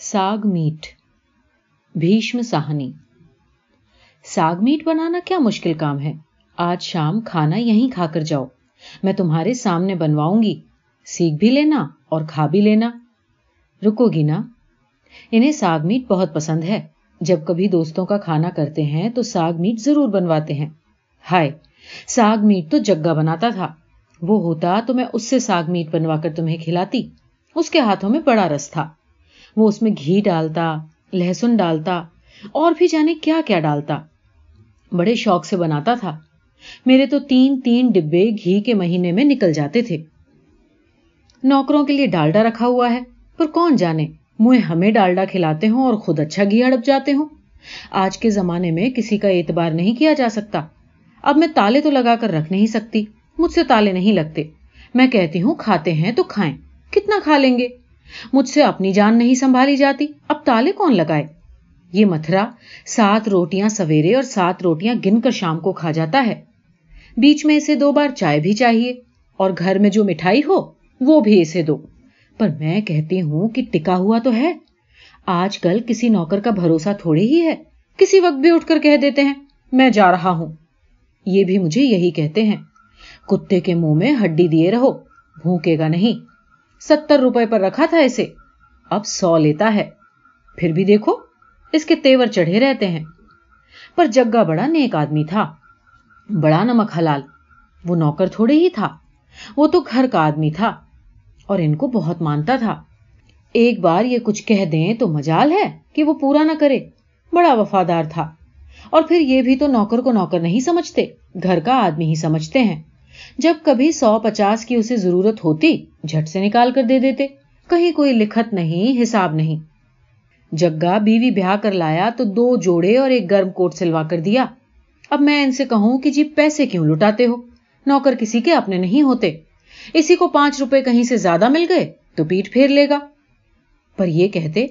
ساگ meat, Bhisham Sahni. Saag meat بنانا کیا مشکل کام ہے؟ آج شام کھانا یہیں کھا کر جاؤ۔ میں تمہارے سامنے بنواؤں گی۔ سیکھ بھی لینا اور کھا بھی لینا۔ رکو گی نا؟ انہیں ساگ میٹ بہت پسند ہے۔ جب کبھی دوستوں کا کھانا کرتے ہیں تو ساگ میٹ ضرور بنواتے ہیں۔ ہائے، ساگ میٹ تو جگہ بناتا تھا۔ وہ ہوتا تو میں اس سے ساگ میٹ بنوا کر تمہیں کھلاتی۔ اس کے ہاتھوں میں بڑا رس تھا۔ وہ اس میں گھی ڈالتا، لہسن ڈالتا اور بھی جانے کیا کیا ڈالتا۔ بڑے شوق سے بناتا تھا۔ میرے تو تین تین ڈبے گھی کے مہینے میں نکل جاتے تھے۔ نوکروں کے لیے ڈالڈا رکھا ہوا ہے، پر کون جانے؟ منہ ہمیں ڈالڈا کھلاتے ہوں اور خود اچھا گھی ہڑپ جاتے ہوں۔ آج کے زمانے میں کسی کا اعتبار نہیں کیا جا سکتا۔ اب میں تالے تو لگا کر رکھ نہیں سکتی، مجھ سے تالے نہیں لگتے۔ میں کہتی ہوں، کھاتے ہیں تو کھائیں۔ کتنا کھا لیں گے؟ مجھ سے اپنی جان نہیں سنبھالی جاتی، اب تالے کون لگائے؟ یہ متھرا سات روٹیاں سویرے اور سات روٹیاں گن کر شام کو کھا جاتا ہے۔ بیچ میں اسے دو بار چائے بھی چاہیے، اور گھر میں جو مٹھائی ہو، وہ بھی اسے دو۔ پر میں کہتی ہوں کہ ٹکا ہوا تو ہے۔ آج کل کسی نوکر کا بھروسہ تھوڑے ہی ہے۔ کسی وقت بھی اٹھ کر کہہ دیتے ہیں، میں جا رہا ہوں۔ یہ بھی مجھے یہی کہتے ہیں۔ کتے کے منہ میں ہڈی دیے رہو بھوکے گا نہیں۔ ستر روپے پر رکھا تھا اسے۔ اب سو لیتا ہے۔ پھر بھی دیکھو، اس کے تیور چڑھے رہتے ہیں۔ پر جگا بڑا نیک آدمی تھا۔ بڑا نمک حلال۔ وہ نوکر تھوڑے ہی تھا۔ وہ تو گھر کا آدمی تھا۔ اور ان کو بہت مانتا تھا۔ ایک بار یہ کچھ کہہ دیں تو مجال ہے کہ وہ پورا نہ کرے۔ بڑا وفادار تھا۔ اور پھر یہ بھی تو نوکر کو نوکر نہیں سمجھتے۔ گھر کا آدمی ہی سمجھتے ہیں۔ جب کبھی سو پچاس کی اسے ضرورت ہوتی، جھٹ سے نکال کر دے دیتے۔ کہیں کوئی لکھت نہیں، حساب نہیں۔ جگا بیوی بیاہ کر لایا تو دو جوڑے اور ایک گرم کوٹ سلوا کر دیا۔ اب میں ان سے کہوں کہ جی پیسے کیوں لٹاتے ہو؟ نوکر کسی کے اپنے نہیں ہوتے۔ اسی کو پانچ روپے کہیں سے زیادہ مل گئے تو پیٹ پھیر لے گا۔ پر یہ کہتے،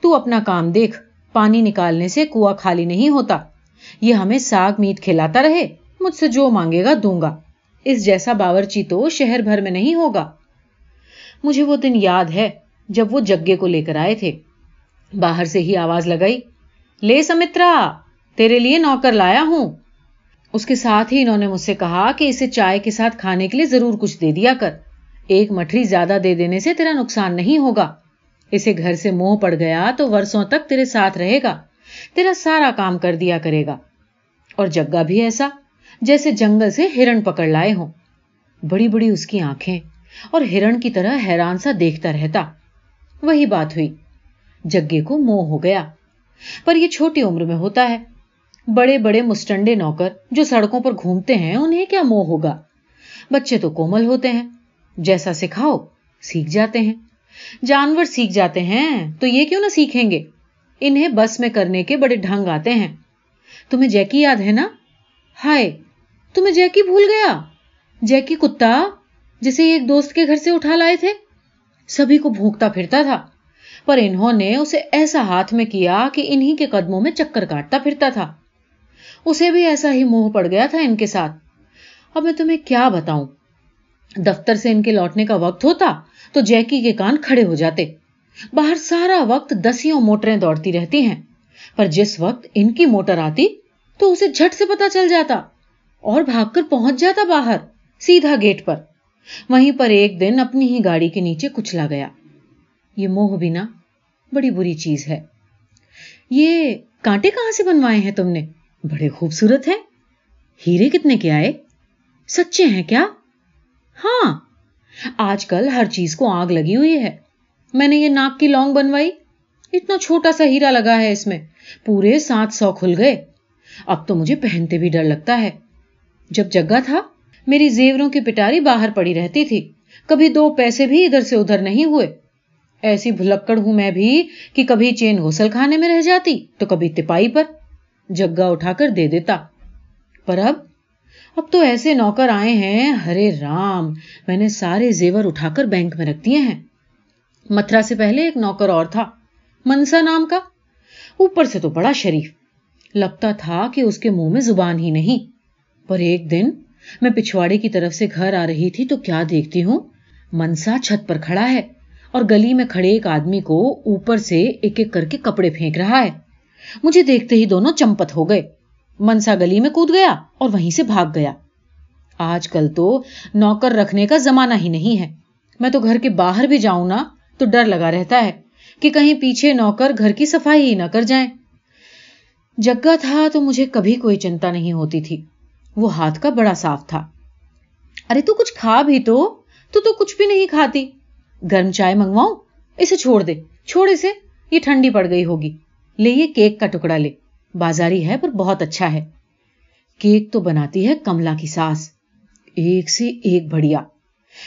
تو اپنا کام دیکھ، پانی نکالنے سے کنواں خالی نہیں ہوتا۔ یہ ہمیں ساگ میٹ کھلاتا رہے، مجھ سے جو مانگے گا دوں گا۔ اس جیسا باورچی تو شہر بھر میں نہیں ہوگا۔ مجھے وہ دن یاد ہے جب وہ جگے کو لے کر آئے تھے۔ باہر سے ہی آواز لگائی، لے سمترا، تیرے لیے نوکر لایا ہوں۔ اس کے ساتھ ہی انہوں نے مجھ سے کہا کہ اسے چائے کے ساتھ کھانے کے لیے ضرور کچھ دے دیا کر۔ ایک مٹھری زیادہ دے دینے سے تیرا نقصان نہیں ہوگا۔ اسے گھر سے منہ پڑ گیا تو ورسوں تک تیرے ساتھ رہے گا۔ تیرا سارا کام کر دیا کرے گا۔ اور جگہ بھی ایسا۔ جیسے جنگل سے ہرن پکڑ لائے ہوں۔ بڑی بڑی اس کی آنکھیں اور ہرن کی طرح حیران سا دیکھتا رہتا۔ وہی بات ہوئی۔ جگے کو موہ ہو گیا۔ پر یہ چھوٹی عمر میں ہوتا ہے۔ بڑے بڑے مسٹنڈے نوکر جو سڑکوں پر گھومتے ہیں، انہیں کیا موہ ہوگا؟ بچے تو کومل ہوتے ہیں۔ جیسا سکھاؤ، سیکھ جاتے ہیں۔ جانور سیکھ جاتے ہیں، تو یہ کیوں نہ سیکھیں گے؟ انہیں بس میں کرنے کے بڑے ڈھنگ آتے ہیں۔ تمہیں جیکی یاد ہے نا؟ ہائے تمہیں جیکی بھول گیا؟ جیکی کتا، جسے ایک دوست کے گھر سے اٹھا لائے تھے؟ سبھی کو بھونکتا پھرتا تھا، پر انہوں نے اسے ایسا ہاتھ میں کیا کہ انہی کے قدموں میں چکر کاٹتا پھرتا تھا۔ اسے بھی ایسا ہی منہ پڑ گیا تھا ان کے ساتھ۔ اب میں تمہیں کیا بتاؤں؟ دفتر سے ان کے لوٹنے کا وقت ہوتا تو جیکی کے کان کھڑے ہو جاتے۔ باہر سارا وقت دسیوں موٹریں دوڑتی رہتی ہیں، پر جس وقت ان کی موٹر آتی تو اسے جھٹ سے پتا چل جاتا۔ اور بھاگ کر پہنچ جاتا باہر، سیدھا گیٹ پر۔ وہیں پر ایک دن اپنی ہی گاڑی کے نیچے کچلا گیا۔ یہ موہ بنا بڑی بری چیز ہے۔ یہ کانٹے کہاں سے بنوائے ہیں تم نے؟ بڑے خوبصورت ہیں۔ ہیرے کتنے کے آئے؟ سچے ہیں کیا؟ ہاں آج کل ہر چیز کو آگ لگی ہوئی ہے۔ میں نے یہ ناک کی لونگ بنوائی۔ اتنا چھوٹا سا ہیرا لگا ہے اس میں۔ پورے سات سو کھل گئے۔ اب تو مجھے پہنتے بھی ڈر لگتا ہے۔ جب جگہ تھا، میری زیوروں کی پٹاری باہر پڑی رہتی تھی۔ کبھی دو پیسے بھی ادھر سے ادھر نہیں ہوئے۔ ایسی بھلکڑ ہوں میں بھی کہ کبھی چین غسل خانے میں رہ جاتی تو کبھی تپائی پر جگہ اٹھا کر دے دیتا۔ پر اب اب تو ایسے نوکر آئے ہیں، ہرے رام، میں نے سارے زیور اٹھا کر بینک میں رکھ دیے ہیں۔ متھرا سے پہلے ایک نوکر اور تھا، منسا نام کا۔ اوپر سے تو بڑا شریف۔ لگتا تھا کہ اس کے منہ میں زبان ہی نہیں۔ ایک دن میں پچھواڑے کی طرف سے گھر آ رہی تھی تو کیا دیکھتی ہوں؟ منسا چھت پر کھڑا ہے اور گلی میں کھڑے ایک آدمی کو اوپر سے ایک ایک کر کے کپڑے پھینک رہا ہے۔ مجھے دیکھتے ہی دونوں چمپت ہو گئے۔ منسا گلی میں کود گیا اور وہیں سے بھاگ گیا۔ آج کل تو نوکر رکھنے کا زمانہ ہی نہیں ہے۔ میں تو گھر کے باہر بھی جاؤں نا تو ڈر لگا رہتا ہے کہ کہیں پیچھے نوکر گھر کی صفائی ہی نہ کر جائیں۔ جگہ تھا تو مجھے کبھی کوئی چنتا نہیں ہوتی تھی۔ وہ ہاتھ کا بڑا صاف تھا۔ ارے تو کچھ کھا بھی تو تو تو کچھ بھی نہیں کھاتی۔ گرم چائے منگواؤں؟ اسے چھوڑ دے۔ چھوڑ اسے یہ ٹھنڈی پڑ گئی ہوگی۔ لے یہ کیک کا ٹکڑا لے۔ بازاری ہے پر بہت اچھا ہے۔ کیک تو بناتی ہے کملا کی ساس۔ ایک سے ایک بڑھیا۔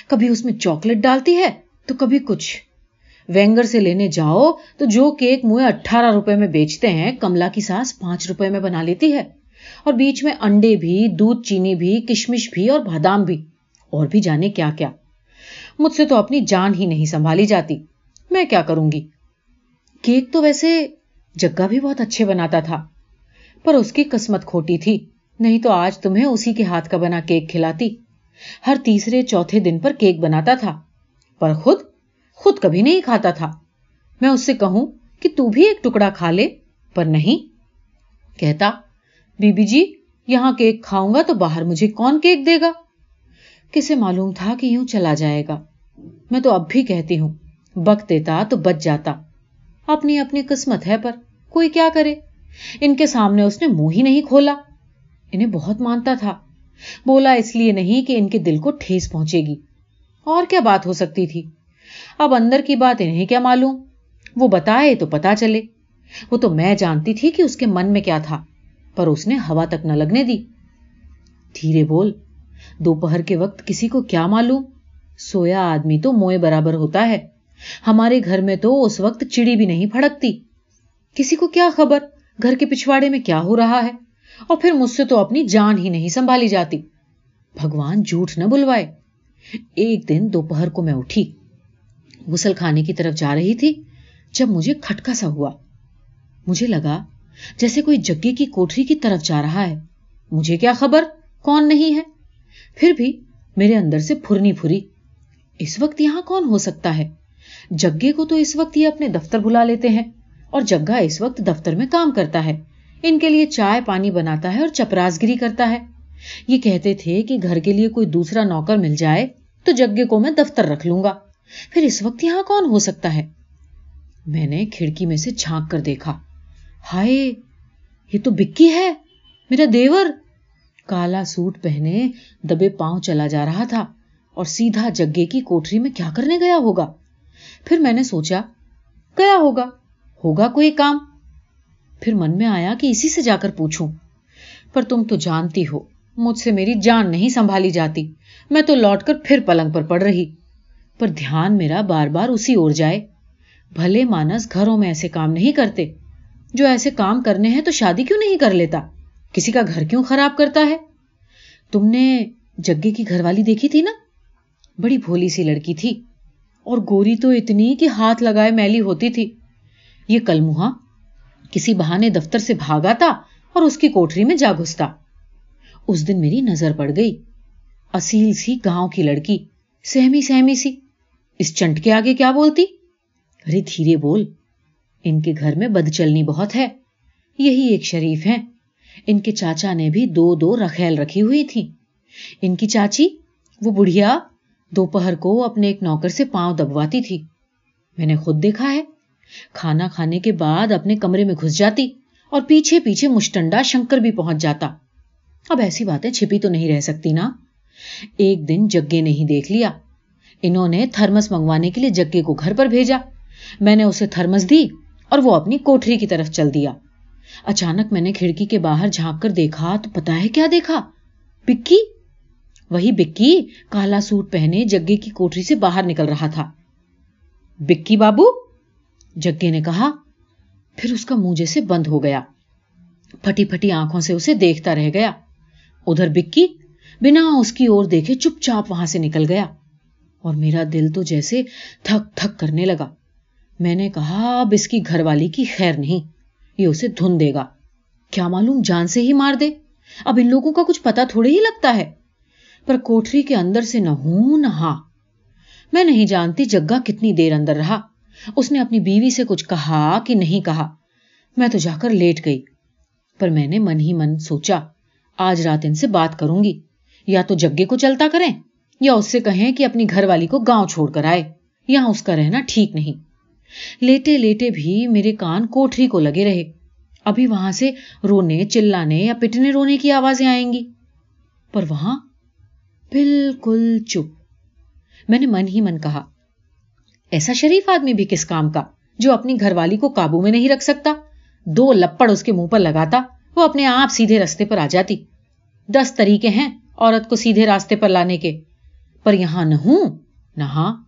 کبھی اس میں چاکلیٹ ڈالتی ہے تو کبھی کچھ۔ وینگر سے لینے جاؤ تو جو کیک منہ اٹھارہ روپے میں بیچتے ہیں کملا کی ساس پانچ روپے میں بنا لیتی ہے۔ اور بیچ میں انڈے بھی، دودھ چینی بھی، کشمش بھی اور بادام بھی۔ اور بھی جانے کیا کیا۔ مجھ سے تو اپنی جان ہی نہیں سنبھالی جاتی۔ میں کیا کروں گی؟ کیک تو ویسے جگہ بھی بہت اچھے بناتا تھا، پر اس کی قسمت کھوٹی تھی۔ نہیں تو آج تمہیں اسی کے ہاتھ کا بنا کیک کھلاتی۔ ہر تیسرے چوتھے دن پر کیک بناتا تھا، پر خود خود کبھی نہیں کھاتا تھا۔ میں اس سے کہوں کہ تو بھی ایک ٹکڑا کھا لے، پر نہیں۔ کہتا بی بی جی یہاں کیک کھاؤں گا تو باہر مجھے کون کیک دے گا؟ کسے معلوم تھا کہ یوں چلا جائے گا۔ میں تو اب بھی کہتی ہوں بک دیتا تو بچ جاتا۔ اپنی اپنی قسمت ہے پر کوئی کیا کرے؟ ان کے سامنے اس نے منہ ہی نہیں کھولا۔ انہیں بہت مانتا تھا۔ بولا اس لیے نہیں کہ ان کے دل کو ٹھیس پہنچے گی۔ اور کیا بات ہو سکتی تھی؟ اب اندر کی بات انہیں کیا معلوم؟ وہ بتائے تو پتا چلے۔ وہ تو میں جانتی تھی کہ اس کے من میں کیا تھا۔ پر اس نے ہوا تک نہ لگنے دی۔ دھیرے بول، دوپہر کے وقت کسی کو کیا معلوم؟ سویا آدمی تو موئے برابر ہوتا ہے۔ ہمارے گھر میں تو اس وقت چڑی بھی نہیں پھڑکتی۔ کسی کو کیا خبر؟ گھر کے پچھواڑے میں کیا ہو رہا ہے؟ اور پھر مجھ سے تو اپنی جان ہی نہیں سنبھالی جاتی۔ بھگوان جھوٹ نہ بلوائے۔ ایک دن دوپہر کو میں اٹھی۔ غسل کھانے کی طرف جا رہی تھی، جب مجھے کھٹکا سا ہوا۔ مجھے لگا جیسے کوئی جگے کی کوٹری کی طرف جا رہا ہے۔ مجھے کیا خبر؟ کون نہیں ہے؟ پھر بھی میرے اندر سے پھرنی پھری۔ اس وقت یہاں کون ہو سکتا ہے؟ جگے کو تو اس وقت یہ اپنے دفتر بلا لیتے ہیں اور جگہ اس وقت دفتر میں کام کرتا ہے۔ ان کے لیے چائے پانی بناتا ہے اور چپراز گری کرتا ہے۔ یہ کہتے تھے کہ گھر کے لیے کوئی دوسرا نوکر مل جائے تو جگے کو میں دفتر رکھ لوں گا۔ پھر اس وقت یہاں کون ہو سکتا ہے؟ میں نے کھڑکی میں سے جھانک کر دیکھا۔ ہائے، یہ تو بکی ہے، میرا دیور۔ کالا سوٹ پہنے دبے پاؤں چلا جا رہا تھا اور سیدھا جگے کی کوٹری میں کیا کرنے گیا ہوگا؟ پھر میں نے سوچا، گیا ہوگا ہوگا کوئی کام؟ پھر من میں آیا کہ اسی سے جا کر پوچھوں، پر تم تو جانتی ہو، مجھ سے میری جان نہیں سنبھالی جاتی، میں تو لوٹ کر پھر پلنگ پر پڑ رہی۔ پر دھیان میرا بار بار اسی اور جائے، بھلے مانس گھروں میں ایسے کام نہیں کرتے۔ جو ایسے کام کرنے ہیں تو شادی کیوں نہیں کر لیتا؟ کسی کا گھر کیوں خراب کرتا ہے؟ تم نے جگے کی گھر والی دیکھی تھی نا؟ بڑی بھولی سی لڑکی تھی، اور گوری تو اتنی کہ ہاتھ لگائے میلی ہوتی تھی۔ یہ کل مہا کسی بہانے دفتر سے بھاگا تھا اور اس کی کوٹری میں جا گھستا۔ اس دن میری نظر پڑ گئی۔ اصیل سی گاؤں کی لڑکی، سہمی سہمی سی۔ اس چنٹ کے آگے کیا بولتی؟ ارے دھیرے بول۔ ان کے گھر میں بد چلنی بہت ہے۔ یہی ایک شریف ہیں۔ ان کے چاچا نے بھی دو دو رکھیل رکھی ہوئی تھی ان کی چاچی، وہ بڑھیا، دوپہر کو اپنے ایک نوکر سے پاؤں دبواتی تھی۔ میں نے خود دیکھا ہے۔ کھانا کھانے کے بعد اپنے کمرے میں گھس جاتی اور پیچھے پیچھے مشٹنڈا شنکر بھی پہنچ جاتا۔ اب ایسی باتیں چھپی تو نہیں رہ سکتی نا۔ ایک دن جگے نے ہی دیکھ لیا۔ انہوں نے تھرمس منگوانے کے لیے جگے کو گھر پر بھیجا۔ میں نے اسے تھرمس دی۔ اور وہ اپنی کوٹری کی طرف چل دیا۔ اچانک میں نے کھڑکی کے باہر جھانک کر دیکھا تو پتا ہے کیا دیکھا؟ بکی وہی بکی کالا سوٹ پہنے جگے کی کوٹری سے باہر نکل رہا تھا۔ بکی بابو؟ جگے نے کہا۔ پھر اس کا منہ جیسے بند ہو گیا۔ پھٹی پھٹی آنکھوں سے اسے دیکھتا رہ گیا۔ ادھر بکی بنا اس کی اور دیکھے چپ چاپ وہاں سے نکل گیا۔ اور میرا دل تو جیسے تھک تھک کرنے لگا۔ میں نے کہا، اب اس کی گھر والی کی خیر نہیں، یہ اسے دھن دے گا۔ کیا معلوم جان سے ہی مار دے؟ اب ان لوگوں کا کچھ پتا تھوڑے ہی لگتا ہے۔ پر کوٹری کے اندر سے نہ ہوں نہ ہاں میں نہیں جانتی جگہ کتنی دیر اندر رہا۔ اس نے اپنی بیوی سے کچھ کہا کہ نہیں کہا۔ میں تو جا کر لیٹ گئی۔ پر میں نے من ہی من سوچا، آج رات ان سے بات کروں گی۔ یا تو جگے کو چلتا کریں، یا اس سے کہیں کہ اپنی گھر والی کو گاؤں چھوڑ کر آئے۔ یہاں اس کا رہنا ٹھیک نہیں۔ لیٹے لیٹے بھی میرے کان کوٹری کو لگے رہے۔ ابھی وہاں سے رونے، چلانے یا پٹنے رونے کی آوازیں آئیں گی۔ پر وہاں بالکل چپ۔ میں نے من ہی من کہا، ایسا شریف آدمی بھی کس کام کا جو اپنی گھر والی کو قابو میں نہیں رکھ سکتا؟ دو لپڑ اس کے منہ پر لگاتا، وہ اپنے آپ سیدھے رستے پر آ جاتی۔ دس طریقے ہیں عورت کو سیدھے راستے پر لانے کے، پر یہاں نہ ہوں، نہ ہاں۔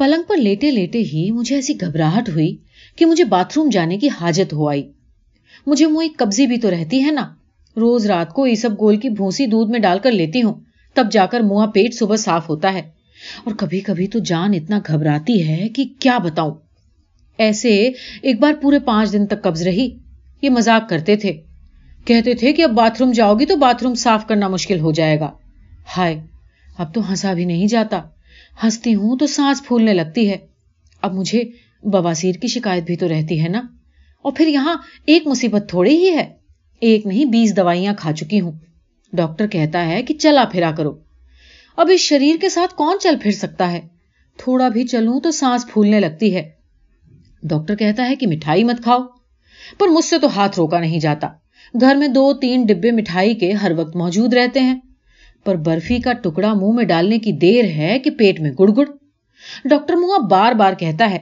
پلنگ پر لیٹے لیٹے ہی مجھے ایسی گھبراہٹ ہوئی کہ مجھے باتھ روم جانے کی حاجت ہو آئی۔ مجھے منہ قبضی بھی تو رہتی ہے نا۔ روز رات کو یہ سب گول کی بھوسی دودھ میں ڈال کر لیتی ہوں۔ تب جا کر منہ پیٹ صبح صاف ہوتا ہے۔ اور کبھی کبھی تو جان اتنا گھبراتی ہے کہ کیا بتاؤں۔ ایسے ایک بار پورے پانچ دن تک قبض رہی۔ یہ مزاق کرتے تھے۔ کہتے تھے کہ اب باتھ روم جاؤ گی تو باتھ روم صاف کرنا مشکل ہو جائے گا۔ ہائے، اب تو ہنسا بھی نہیں جاتا۔ ہنستی ہوں تو سانس پھولنے لگتی ہے۔ اب مجھے بواسیر کی شکایت بھی تو رہتی ہے نا۔ اور پھر یہاں ایک مصیبت تھوڑی ہی ہے۔ ایک نہیں، بیس دوائیاں کھا چکی ہوں۔ ڈاکٹر کہتا ہے کہ چلا پھرا کرو۔ اب اس شریر کے ساتھ کون چل پھر سکتا ہے؟ تھوڑا بھی چلوں تو سانس پھولنے لگتی ہے۔ ڈاکٹر کہتا ہے کہ مٹھائی مت کھاؤ۔ پر مجھ سے تو ہاتھ روکا نہیں جاتا۔ گھر میں دو تین ڈبے مٹھائی کے ہر وقت موجود رہتے ہیں۔ پر برفی کا ٹکڑا منہ میں ڈالنے کی دیر ہے کہ پیٹ میں گڑ گڑ۔ ڈاکٹر منہ بار بار کہتا ہے،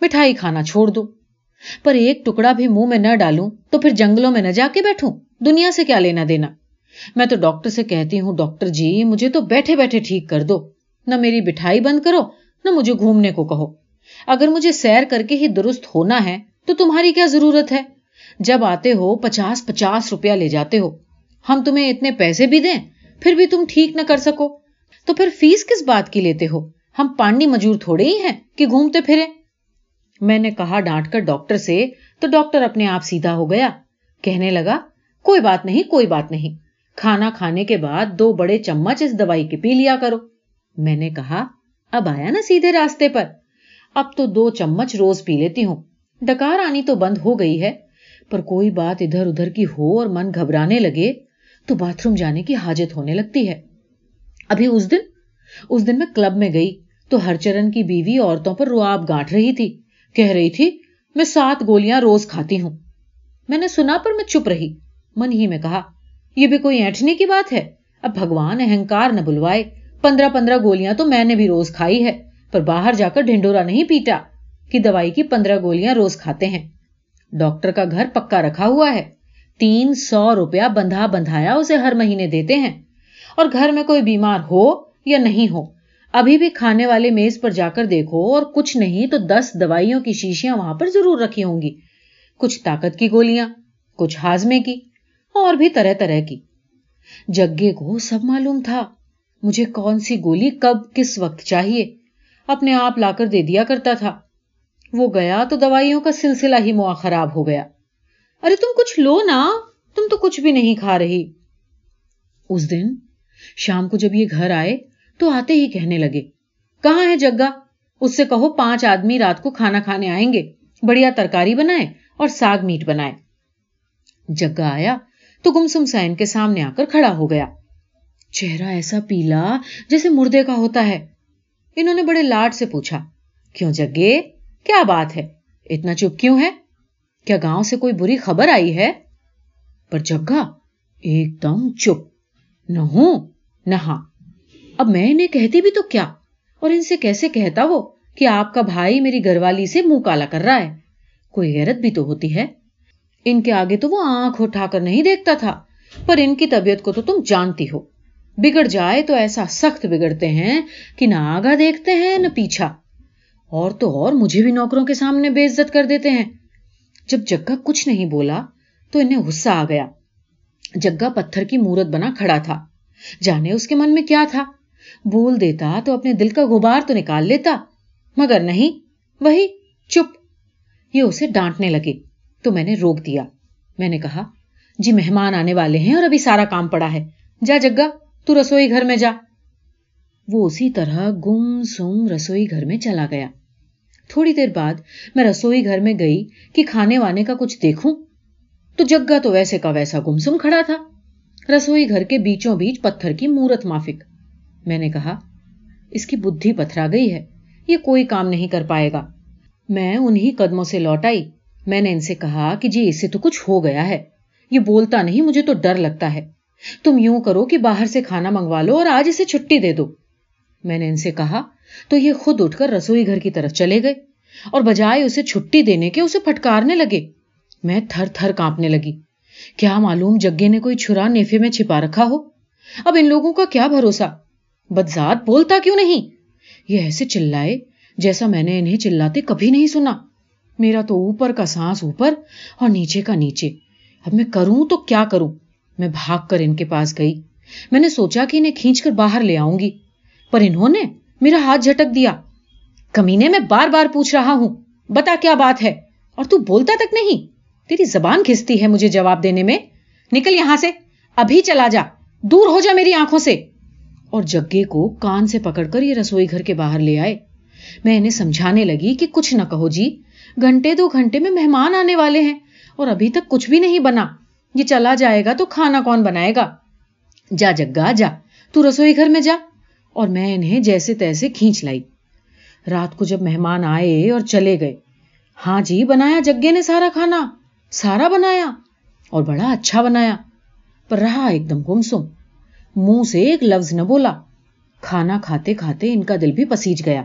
مٹھائی کھانا چھوڑ دو۔ پر ایک ٹکڑا بھی منہ میں نہ ڈالوں تو پھر جنگلوں میں نہ جا کے بیٹھوں۔ دنیا سے کیا لینا دینا؟ میں تو ڈاکٹر سے کہتی ہوں، ڈاکٹر جی مجھے تو بیٹھے بیٹھے ٹھیک کر دو۔ نہ میری بٹھائی بند کرو، نہ مجھے گھومنے کو کہو۔ اگر مجھے سیر کر کے ہی درست ہونا ہے تو تمہاری کیا ضرورت ہے؟ جب آتے ہو، پچاس پچاس روپیہ لے جاتے ہو۔ ہم تمہیں اتنے پیسے بھی دیں؟ پھر بھی تم ٹھیک نہ کر سکو۔ تو پھر فیس کس بات کی لیتے ہو؟ ہم پانڈی مجور تھوڑے ہی ہیں کہ گھومتے پھرے میں نے کہا ڈانٹ کر ڈاکٹر سے، تو ڈاکٹر اپنے آپ سیدھا ہو گیا۔ کہنے لگا، کوئی بات نہیں، کوئی بات نہیں۔ کھانا کھانے کے بعد دو بڑے چمچ اس دوائی کے پی لیا کرو۔ میں نے کہا، اب آیا نا سیدھے راستے پر۔ اب تو دو چمچ روز پی لیتی ہوں۔ ڈکار آنی تو بند ہو گئی ہے، پر کوئی بات ادھر ادھر کی ہو اور من گھبرانے لگے۔ تو باتھ روم جانے کی حاجت ہونے لگتی ہے۔ ابھی اس دن اس دن میں کلب میں گئی تو ہر چرن کی بیوی عورتوں پر رواب گانٹ رہی تھی۔ کہہ رہی تھی، میں سات گولیاں روز کھاتی ہوں۔ میں نے سنا پر میں چپ رہی۔ من ہی میں کہا، یہ بھی کوئی اینٹنے کی بات ہے؟ اب بھگوان اہنکار نہ بلوائے۔ پندرہ پندرہ گولیاں تو میں نے بھی روز کھائی ہے۔ پر باہر جا کر ڈھنڈورا نہیں پیٹا کہ دوائی کی پندرہ گولیاں روز کھاتے ہیں۔ ڈاکٹر کا گھر پکا رکھا ہوا ہے۔ تین سو روپیہ بندھا بندھایا اسے ہر مہینے دیتے ہیں۔ اور گھر میں کوئی بیمار ہو یا نہیں ہو، ابھی بھی کھانے والے میز پر جا کر دیکھو اور کچھ نہیں تو دس دوائیوں کی شیشیاں وہاں پر ضرور رکھی ہوں گی۔ کچھ طاقت کی گولیاں، کچھ ہاضمے کی اور بھی طرح طرح کی۔ جگے کو سب معلوم تھا۔ مجھے کون سی گولی کب کس وقت چاہیے؟ اپنے آپ لا کر دے دیا کرتا تھا۔ وہ گیا تو دوائیوں کا سلسلہ ہی موا خراب ہو گیا۔ ارے تم کچھ لو نا، تم تو کچھ بھی نہیں کھا رہی۔ اس دن شام کو جب یہ گھر آئے تو آتے ہی کہنے لگے، کہاں ہے جگہ؟ اس سے کہو پانچ آدمی رات کو کھانا کھانے آئیں گے، بڑھیا ترکاری بنائے اور ساگ میٹ بنائے جگہ آیا تو گمسم سین کے سامنے آ کر کھڑا ہو گیا۔ چہرہ ایسا پیلا جیسے مردے کا ہوتا ہے۔ انہوں نے بڑے لاڈ سے پوچھا، کیوں جگے؟ کیا بات ہے؟ اتنا چپ کیوں ہے کیا گاؤں سے کوئی بری خبر آئی ہے؟ پر جگہ ایک دم چپ، نہ ہوں، نہ ہاں۔ اب میں انہیں کہتی بھی تو کیا؟ اور ان سے کیسے کہتا وہ کہ آپ کا بھائی میری گھر والی سے منہ کالا کر رہا ہے؟ کوئی غیرت بھی تو ہوتی ہے۔ ان کے آگے تو وہ آنکھ اٹھا کر نہیں دیکھتا تھا، پر ان کی طبیعت کو تو تم جانتی ہو۔ بگڑ جائے تو ایسا سخت بگڑتے ہیں کہ نہ آگا دیکھتے ہیں، نہ پیچھا۔ اور تو اور مجھے بھی نوکروں کے سامنے بے عزت کر دیتے ہیں۔ جب جگہ کچھ نہیں بولا تو انہیں غصہ آ گیا۔ جگہ پتھر کی مورت بنا کھڑا تھا۔ جانے اس کے من میں کیا تھا؟ بول دیتا تو اپنے دل کا غبار تو نکال لیتا، مگر نہیں، وہی چپ۔ یہ اسے ڈانٹنے لگے، تو میں نے روک دیا۔ میں نے کہا جی مہمان آنے والے ہیں اور ابھی سارا کام پڑا ہے۔ جا جگہ، تو رسوئی گھر میں جا۔ وہ اسی طرح گم سم رسوئی گھر میں چلا گیا۔ تھوڑی دیر بعد میں رسوئی گھر میں گئی کہ کھانے وانے کا کچھ دیکھوں۔ تو جگہ تو ویسے کا ویسا گمسم کھڑا تھا۔ رسوئی گھر کے بیچوں بیچ پتھر کی مورت مافک۔ میں نے کہا، اس کی بدھی پتھرا گئی ہے، یہ کوئی کام نہیں کر پائے گا۔ میں انہی قدموں سے لوٹ آئی۔ میں نے ان سے کہا کہ جی اسے تو کچھ ہو گیا ہے۔ یہ بولتا نہیں، مجھے تو ڈر لگتا ہے۔ تم یوں کرو کہ باہر سے کھانا منگوا لو اور آج اسے چھٹی دے دو۔ میں نے ان سے کہا تو یہ خود اٹھ کر رسوئی گھر کی طرف چلے گئے اور بجائے اسے چھٹی دینے کے اسے پھٹکارنے لگے۔ میں تھر تھر کانپنے لگی۔ کیا معلوم جگے نے کوئی چھرا نیفے میں چھپا رکھا ہو؟ اب ان لوگوں کا کیا بھروسہ؟ بدزاد بولتا کیوں نہیں؟ یہ ایسے چلائے جیسا میں نے انہیں چلاتے کبھی نہیں سنا۔ میرا تو اوپر کا سانس اوپر اور نیچے کا نیچے۔ اب میں کروں تو کیا کروں؟ میں بھاگ کر ان کے پاس گئی۔ میں نے سوچا کہ انہیں کھینچ کر باہر لے آؤں گی۔ پر انہوں نے میرا ہاتھ جھٹک دیا۔ کمینے میں بار بار پوچھ رہا ہوں، بتا کیا بات ہے؟ اور تو بولتا تک نہیں۔ تیری زبان کھستی ہے مجھے جواب دینے میں۔ نکل یہاں سے، ابھی چلا جا۔ دور ہو جا میری آنکھوں سے۔ اور جگے کو کان سے پکڑ کر یہ رسوئی گھر کے باہر لے آئے۔ میں انہیں سمجھانے لگی کہ کچھ نہ کہو جی گھنٹے دو گھنٹے میں مہمان آنے والے ہیں۔ اور ابھی تک کچھ بھی نہیں بنا۔ یہ چلا جائے گا تو کھانا کون بنائے گا؟ جا جگا جا۔ تو رسوئی گھر میں جا۔ اور میں انہیں جیسے تیسے کھینچ لائی۔ رات کو جب مہمان آئے اور چلے گئے ہاں جی بنایا جگے نے سارا کھانا، سارا بنایا اور بڑا اچھا بنایا، پر رہا ایک دم گمسم۔ منہ سے ایک لفظ نہ بولا۔ کھانا کھاتے کھاتے ان کا دل بھی پسیج گیا۔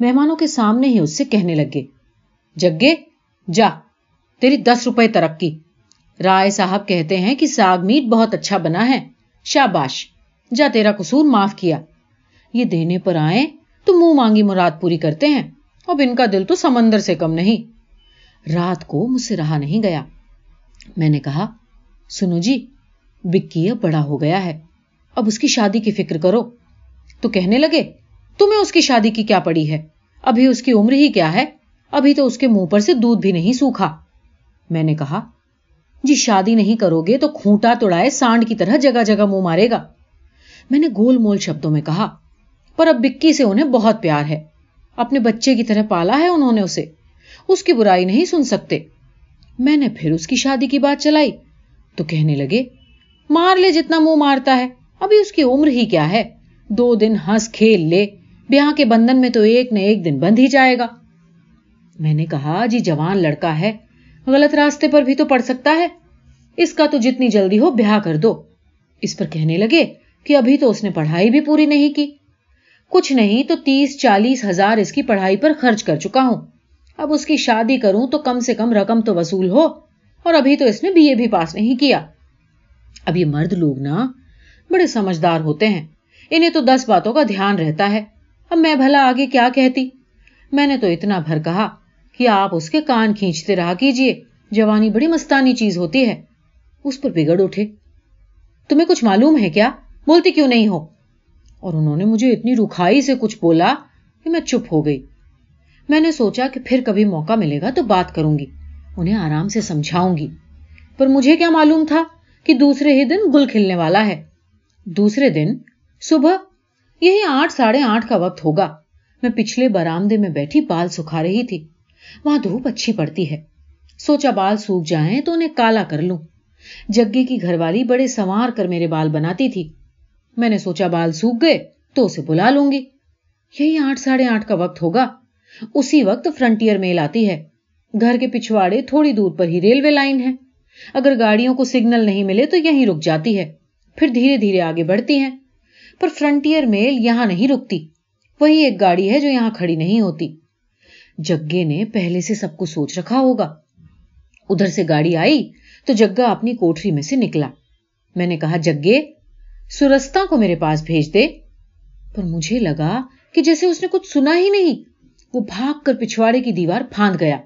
مہمانوں کے سامنے ہی اس سے کہنے لگے، جگے، جا، تیری دس روپے ترقی۔ رائے صاحب کہتے ہیں کہ ساگ میٹ بہت اچھا بنا ہے۔ شاباش، جا تیرا قصور معاف کیا۔ یہ دینے پر آئے تو منہ مانگی مراد پوری کرتے ہیں۔ اب ان کا دل تو سمندر سے کم نہیں۔ رات کو مجھ سے رہا نہیں گیا۔ میں نے کہا، سنو جی بکی اب بڑا ہو گیا ہے۔ اب اس کی شادی کی فکر کرو۔ تو کہنے لگے، تمہیں اس کی شادی کی کیا پڑی ہے؟ ابھی اس کی عمر ہی کیا ہے؟ ابھی تو اس کے منہ پر سے دودھ بھی نہیں سوکھا۔ میں نے کہا جی شادی نہیں کرو گے تو کھوٹا توڑائے سانڈ کی طرح جگہ جگہ منہ مارے گا۔ میں نے گول مول شبدوں میں کہا پر اب بکی سے انہیں بہت پیار ہے۔ اپنے بچے کی طرح پالا ہے انہوں نے اسے۔ اس کی برائی نہیں سن سکتے۔ میں نے پھر اس کی شادی کی بات چلائی۔ تو کہنے لگے، مار لے جتنا منہ مارتا ہے۔ ابھی اس کی عمر ہی کیا ہے؟ دو دن ہنس کھیل لے۔ بیاہ کے بندھن میں تو ایک نہ ایک دن بند ہی جائے گا۔ میں نے کہا جی جوان لڑکا ہے۔ غلط راستے پر بھی تو پڑ سکتا ہے۔ اس کا تو جتنی جلدی ہو بیاہ کر دو۔ اس پر کہنے لگے کہ ابھی تو اس نے پڑھائی بھی پوری نہیں کی۔ کچھ نہیں تو تیس چالیس ہزار اس کی پڑھائی پر خرچ کر چکا ہوں۔ اب اس کی شادی کروں تو کم سے کم رقم تو وصول ہو، اور ابھی تو اس نے بی اے بھی پاس نہیں کیا۔ اب یہ مرد لوگ نا بڑے سمجھدار ہوتے ہیں۔ انہیں تو دس باتوں کا دھیان رہتا ہے۔ اب میں بھلا آگے کیا کہتی؟ میں نے تو اتنا بھر کہا کہ آپ اس کے کان کھینچتے رہا کیجیے جوانی بڑی مستانی چیز ہوتی ہے۔ اس پر بگڑ اٹھے۔ تمہیں کچھ معلوم ہے کیا؟ بولتی کیوں نہیں ہو؟ اور انہوں نے مجھے اتنی رکھائی سے کچھ بولا کہ میں چپ ہو گئی۔ میں نے سوچا کہ پھر کبھی موقع ملے گا تو بات کروں گی، انہیں آرام سے سمجھاؤں گی۔ پر مجھے کیا معلوم تھا کہ دوسرے ہی دن گل کھلنے والا ہے۔ دوسرے دن صبح یہی آٹھ ساڑھے آٹھ کا وقت ہوگا۔ میں پچھلے برامدے میں بیٹھی بال سکھا رہی تھی۔ وہاں دھوپ اچھی پڑتی ہے۔ سوچا بال سوکھ جائیں تو انہیں کالا کر لوں۔ جگی کی گھر والی بڑے سوار کر میرے بال بناتی تھی۔ میں نے سوچا بال سوکھ گئے تو اسے بلا لوں گی۔ یہی آٹھ ساڑھے آٹھ کا وقت ہوگا۔ اسی وقت فرنٹیئر میل آتی ہے۔ گھر کے پچھواڑے تھوڑی دور پر ہی ریلوے لائن ہے۔ اگر گاڑیوں کو سگنل نہیں ملے تو یہیں رک جاتی ہے۔ پھر دھیرے دھیرے آگے بڑھتی ہیں۔ پر فرنٹیئر میل یہاں نہیں رکتی۔ وہی ایک گاڑی ہے جو یہاں کھڑی نہیں ہوتی۔ جگے نے پہلے سے سب کو سوچ رکھا ہوگا۔ ادھر سے گاڑی آئی تو جگا اپنی کوٹری میں سے نکلا۔ میں نے کہا، جگے سرستا کو میرے پاس بھیج دے۔ پر مجھے لگا کہ جیسے اس نے کچھ سنا ہی نہیں، وہ بھاگ کر پچھواڑے کی دیوار پھاند گیا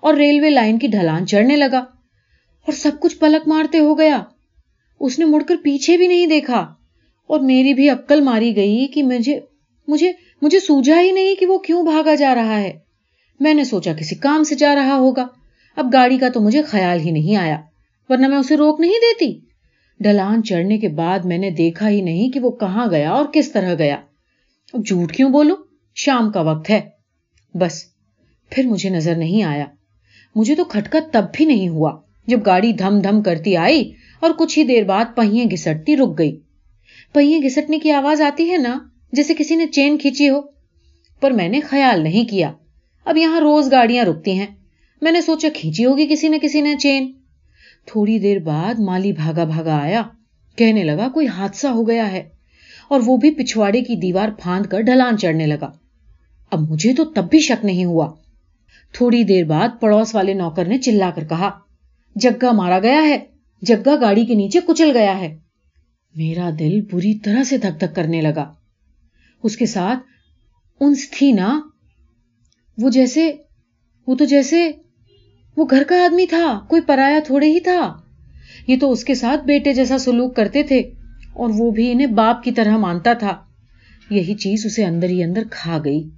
اور ریلوے لائن کی ڈھلان چڑھنے لگا اور سب کچھ پلک مارتے ہو گیا۔ اس نے مڑ کر پیچھے بھی نہیں دیکھا اور میری بھی عقل ماری گئی کہ مجھے مجھے مجھے سوجا ہی نہیں کہ وہ کیوں بھاگا جا رہا ہے۔ میں نے سوچا کسی کام سے جا رہا ہوگا۔ اب گاڑی کا تو مجھے خیال ہی نہیں آیا، ورنہ میں اسے روک نہیں دیتی۔ ڈھلان چڑھنے کے بعد میں نے دیکھا ہی نہیں کہ وہ کہاں گیا اور کس طرح گیا۔ اب جھوٹ کیوں بولو شام کا وقت ہے۔ بس، پھر مجھے نظر نہیں آیا۔ مجھے تو کھٹکا تب بھی نہیں ہوا جب گاڑی دھم دھم کرتی آئی اور کچھ ہی دیر بعد پہیے گھسٹتی رک گئی۔ پہیے گھسٹنے کی آواز آتی ہے نا، جیسے کسی نے چین کھینچی ہو۔ پر میں نے خیال نہیں کیا۔ اب یہاں روز گاڑیاں رکتی ہیں۔ میں نے سوچا، کھینچی ہوگی کسی نے کسی نے چین؟ تھوڑی دیر بعد مالی بھاگا بھاگا آیا، کہنے لگا، کوئی حادثہ ہو گیا ہے۔ اور وہ بھی پچھواڑے کی دیوار پھاند کر ڈھلان چڑھنے لگا۔ اب مجھے تو تب بھی شک نہیں ہوا۔ تھوڑی دیر بعد پڑوس والے نوکر نے چلا کر کہا جگا مارا گیا ہے جگا گاڑی کے نیچے کچل گیا ہے۔ میرا دل بری طرح سے دھک دھک کرنے لگا۔ اس کے ساتھ انس تھی نا، وہ جیسے، وہ تو جیسے وہ گھر کا آدمی تھا، کوئی پرایا تھوڑے ہی تھا۔ یہ تو اس کے ساتھ بیٹے جیسا سلوک کرتے تھے، اور وہ بھی انہیں باپ کی طرح مانتا تھا۔ یہی چیز اسے اندر ہی اندر کھا گئی۔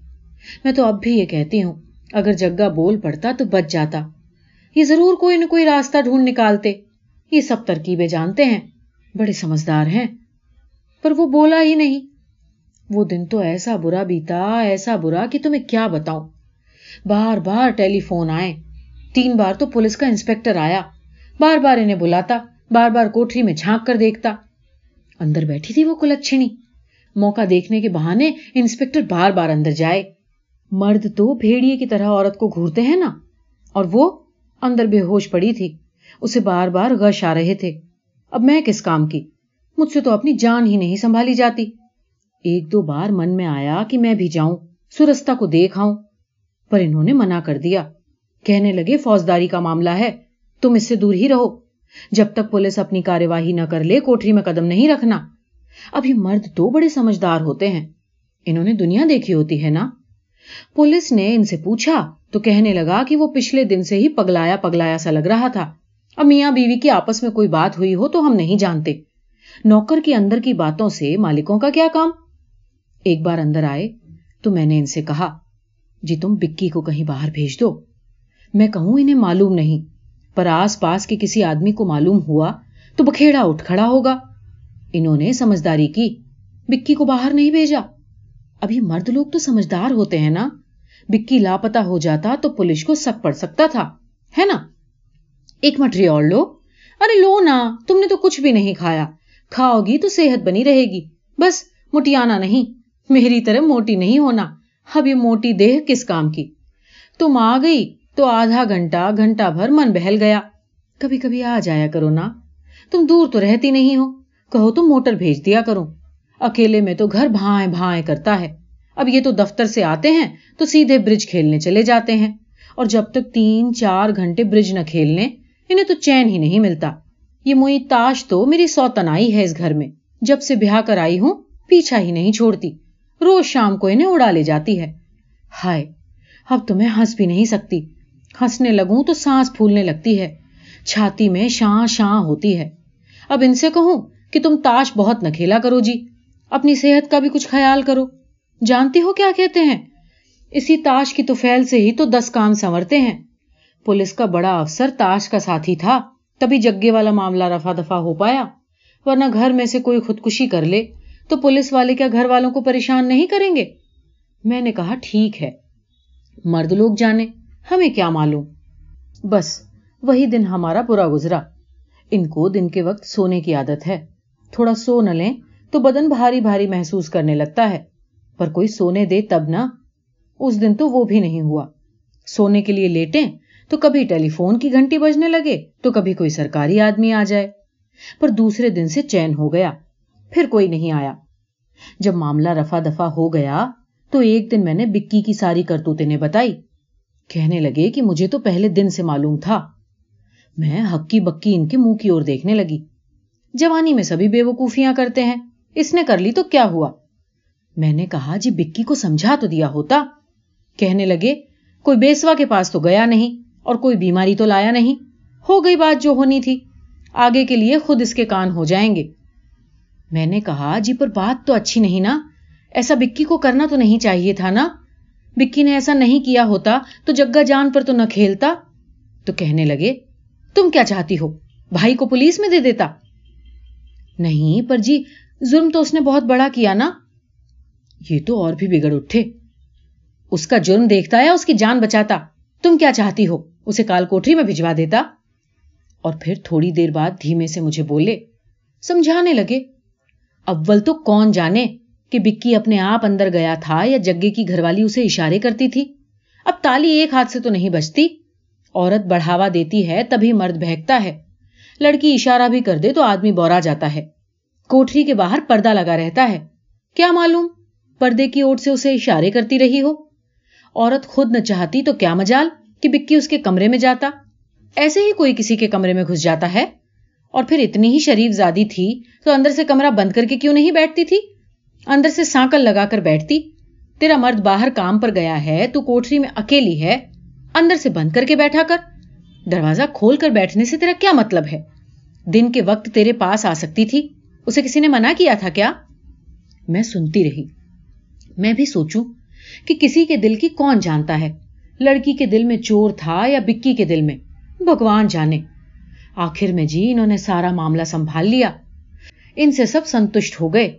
میں تو اب بھی یہ کہتی ہوں، اگر جگہ بول پڑتا تو بچ جاتا۔ یہ ضرور کوئی نہ کوئی راستہ ڈھونڈ نکالتے۔ یہ سب ترکیبیں جانتے ہیں، بڑے سمجھدار ہیں۔ پر وہ بولا ہی نہیں۔ وہ دن تو ایسا برا بیتا، ایسا برا کہ تمہیں کیا بتاؤں۔ بار بار ٹیلی فون آئے۔ تین بار تو پولیس کا انسپیکٹر آیا۔ بار بار انہیں بلاتا، بار بار کوٹری میں جھانک کر دیکھتا۔ اندر بیٹھی تھی وہ کلچھنی موقع دیکھنے کے بہانے انسپیکٹر بار بار اندر جائے۔ مرد تو بھیڑیے کی طرح عورت کو گھورتے ہیں نا؟ اور وہ اندر بے ہوش پڑی تھی۔ اسے بار بار غش آ رہے تھے۔ اب میں کس کام کی؟ مجھ سے تو اپنی جان ہی نہیں سنبھالی جاتی۔ ایک دو بار من میں آیا کہ میں بھی جاؤں سرستا کو دیکھ آؤں، پر انہوں نے منع کر دیا۔ کہنے لگے، فوجداری کا معاملہ ہے، تم اس سے دور ہی رہو۔ جب تک پولیس اپنی کارواہی نہ کر لے کوٹری میں قدم نہیں رکھنا۔ اب یہ مرد تو بڑے سمجھدار ہوتے ہیں۔ انہوں نے دنیا دیکھی ہوتی ہے نا؟ پولیس نے ان سے پوچھا تو کہنے لگا کہ وہ پچھلے دن سے ہی پگلایا پگلایا سا لگ رہا تھا۔ اب میاں بیوی کی آپس میں کوئی بات ہوئی ہو تو ہم نہیں جانتے۔ نوکر کی اندر کی باتوں سے مالکوں کا کیا کام؟ ایک بار اندر آئے تو میں نے ان سے کہا جی تم بکی کو کہیں باہر بھیج دو۔ میں کہوں انہیں معلوم نہیں، پر آس پاس کے کسی آدمی کو معلوم ہوا تو بکھیڑا اٹھ کھڑا ہوگا۔ انہوں نے سمجھداری کی، بکی کو باہر نہیں بھیجا۔ ابھی مرد لوگ تو سمجھدار ہوتے ہیں نا۔ بکی لاپتا ہو جاتا تو پولیس کو سک پڑ سکتا تھا، ہے نا؟ ایک مٹری اور لو۔ ارے لو نا، تم نے تو کچھ بھی نہیں کھایا۔ کھاؤ گی تو صحت بنی رہے گی۔ بس مٹیانا نہیں۔ میری طرح موٹی نہیں ہونا۔ اب یہ موٹی دیہ کس کام کی؟ تم آ گئی۔ تو آدھا گھنٹہ گھنٹہ بھر من بہل گیا۔ کبھی کبھی آ جایا کرو نا۔ تم دور تو رہتی نہیں ہو۔ کہو تم موٹر بھیج دیا کرو۔ اکیلے میں تو گھر بھائیں بھائیں کرتا ہے۔ اب یہ تو دفتر سے آتے ہیں تو سیدھے برج کھیلنے چلے جاتے ہیں۔ اور جب تک تین، چار گھنٹے برج نہ کھیلنے انہیں تو چین ہی نہیں ملتا۔ یہ موئی تاش تو میری سو تنائی ہے اس گھر میں۔ جب سے بیاہ کر آئی ہوں، پیچھا ہی نہیں چھوڑتی۔ روز شام کو انہیں اڑا لے جاتی ہے۔ ہائے، اب تو میں ہنس بھی نہیں سکتی۔ ہنسنے لگوں تو سانس پھولنے لگتی ہے۔ چھاتی میں شاں شاں ہوتی ہے۔ اب ان سے کہوں کہ تم تاش بہت نہ کھیلا کرو جی۔ اپنی صحت کا بھی کچھ خیال کرو۔ جانتی ہو کیا کہتے ہیں؟ اسی تاش کی توفیل سے ہی تو دس کام سنورتے ہیں۔ پولیس کا بڑا افسر تاش کا ساتھی تھا۔ تبھی جگے والا معاملہ رفا دفا ہو پایا۔ ورنہ گھر میں سے کوئی خودکشی کر لے تو پولیس والے کیا گھر والوں کو پریشان نہیں کریں گے؟ میں نے کہا ٹھیک ہے۔ مرد لوگ جانے۔ ہمیں کیا معلوم؟ بس وہی دن ہمارا برا گزرا۔ ان کو دن کے وقت سونے کی عادت ہے۔ تھوڑا سو نہ لیں تو بدن بھاری بھاری محسوس کرنے لگتا ہے۔ پر کوئی سونے دے تب نہ۔ اس دن تو وہ بھی نہیں ہوا۔ سونے کے لیے لیٹیں تو کبھی ٹیلی فون کی گھنٹی بجنے لگے تو کبھی کوئی سرکاری آدمی آ جائے۔ پر دوسرے دن سے چین ہو گیا۔ پھر کوئی نہیں آیا۔ جب معاملہ رفا دفا ہو گیا تو ایک دن میں نے بکی کی ساری کرتوتے نے بتائی۔ کہنے لگے کہ مجھے تو پہلے دن سے معلوم تھا۔ میں ہکی بکی ان کے منہ کی اور دیکھنے لگی۔ جوانی میں سبھی بے وقوفیاں کرتے ہیں۔ اس نے کر لی تو کیا ہوا؟ میں نے کہا جی بکی کو سمجھا تو دیا ہوتا۔ کہنے لگے، کوئی بیسوا کے پاس تو گیا نہیں اور کوئی بیماری تو لایا نہیں۔ ہو گئی بات جو ہونی تھی۔ آگے کے لیے خود اس کے کان ہو جائیں گے۔ میں نے کہا جی پر بات تو اچھی نہیں نا۔ ایسا بکی کو کرنا تو نہیں چاہیے تھا نا۔ بکی نے ایسا نہیں کیا ہوتا تو جگہ جان پر تو نہ کھیلتا؟ تو کہنے لگے، تم کیا چاہتی ہو؟ بھائی کو پولیس میں دے دیتا؟ نہیں، پر جی ظلم تو اس نے بہت بڑا کیا نا۔ یہ تو اور بھی بگڑ اٹھے۔ اس کا جرم دیکھتا یا اس کی جان بچاتا؟ تم کیا چاہتی ہو؟ اسے کال کوٹری میں بھجوا دیتا؟ اور پھر تھوڑی دیر بعد دھیمے سے مجھے بولے، سمجھانے لگے، اول تو کون جانے؟ کہ بکی اپنے آپ اندر گیا تھا یا جگے کی گھر والی اسے اشارے کرتی تھی۔ اب تالی ایک ہاتھ سے تو نہیں بچتی۔ عورت بڑھاوا دیتی ہے تبھی مرد بہکتا ہے۔ لڑکی اشارہ بھی کر دے تو آدمی بورا جاتا ہے۔ کوٹری کے باہر پردہ لگا رہتا ہے۔ کیا معلوم؟ پردے کی اوٹ سے اسے اشارے کرتی رہی ہو۔ عورت خود نہ چاہتی تو کیا مجال کہ بکی اس کے کمرے میں جاتا؟ ایسے ہی کوئی کسی کے کمرے میں گھس جاتا ہے۔ اور پھر اتنی ہی شریف زادی تھی تو اندر سے کمرہ بند کر کے کیوں نہیں بیٹھتی تھی؟ اندر سے سانکل لگا کر بیٹھتی، تیرا مرد باہر کام پر گیا ہے، تو کوٹری میں اکیلی ہے، اندر سے بند کر کے بیٹھا کر۔ دروازہ کھول کر بیٹھنے سے تیرا کیا مطلب ہے؟ دن کے وقت تیرے پاس آ سکتی تھی، اسے کسی نے منع کیا تھا کیا؟ میں سنتی رہی۔ میں بھی سوچوں کہ کسی کے دل کی کون جانتا ہے، لڑکی کے دل میں چور تھا یا بکی کے دل میں؟ بھگوان جانے۔ آخر میں جی انہوں نے سارا معاملہ سنبھال لیا۔ ان سے سب سنتشٹ ہو گئے۔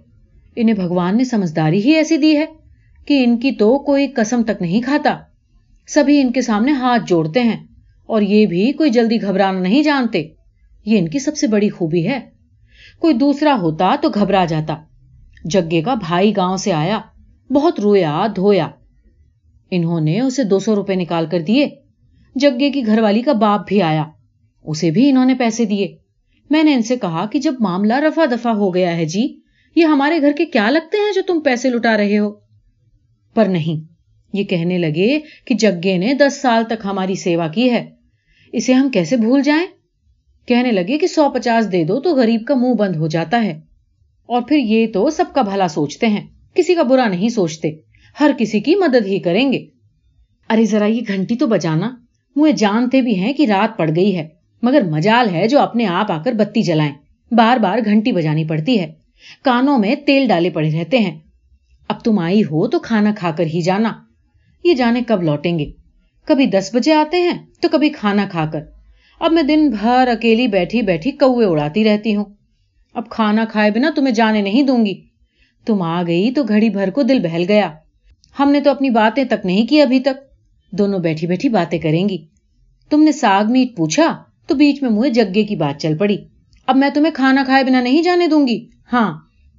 انہیں بھگوان نے سمجھداری ہی ایسی دی ہے کہ ان کی تو کوئی قسم تک نہیں کھاتا۔ سبھی ان کے سامنے ہاتھ جوڑتے ہیں اور یہ بھی کوئی جلدی گھبرانا نہیں جانتے۔ یہ ان کی سب سے بڑی خوبی ہے۔ کوئی دوسرا ہوتا تو گھبرا جاتا۔ جگے کا بھائی گاؤں سے آیا، بہت رویا، دھویا۔ انہوں نے اسے دو سو روپے نکال کر دیے۔ جگے کی گھر والی کا باپ بھی آیا۔ اسے بھی انہوں نے پیسے دیے۔ میں نے ان سے کہا کہ جب معاملہ رفا دفا ہو گیا ہے جی یہ ہمارے گھر کے کیا لگتے ہیں جو تم پیسے لٹا رہے ہو؟ پر نہیں، یہ کہنے لگے کہ جگے نے دس سال تک ہماری سیوا کی ہے۔ اسے ہم کیسے بھول جائیں؟ کہنے لگے کہ سو پچاس دے دو تو غریب کا منہ بند ہو جاتا ہے۔ اور پھر یہ تو سب کا بھلا سوچتے ہیں۔ کسی کا برا نہیں سوچتے۔ ہر کسی کی مدد ہی کریں گے۔ ارے ذرا یہ گھنٹی تو بجانا۔ منہ جانتے بھی ہیں کہ رات پڑ گئی ہے، مگر مجال ہے جو اپنے آپ آ کر بتی جلائیں۔ بار بار گھنٹی بجانی پڑتی ہے۔ کانوں میں تیل ڈالے پڑے رہتے ہیں۔ اب تم آئی ہو تو کھانا کھا کر ہی جانا۔ یہ جانے کب لوٹیں گے؟ کبھی دس بجے آتے ہیں تو کبھی کھانا کھا کر۔ اب میں دن بھر اکیلی بیٹھی بیٹھی کوے اڑاتی رہتی ہوں۔ اب کھانا کھائے بنا تمہیں جانے نہیں دوں گی۔ تم آ گئی تو گھڑی بھر کو دل بہل گیا۔ ہم نے تو اپنی باتیں تک نہیں کی ابھی تک۔ دونوں بیٹھی بیٹھی باتیں کریں گی۔ تم نے ساگ میٹ پوچھا تو بیچ میں منہ جگے کی بات چل پڑی۔ اب میں تمہیں کھانا کھائے بنا نہیں جانے دوں گی۔ ہاں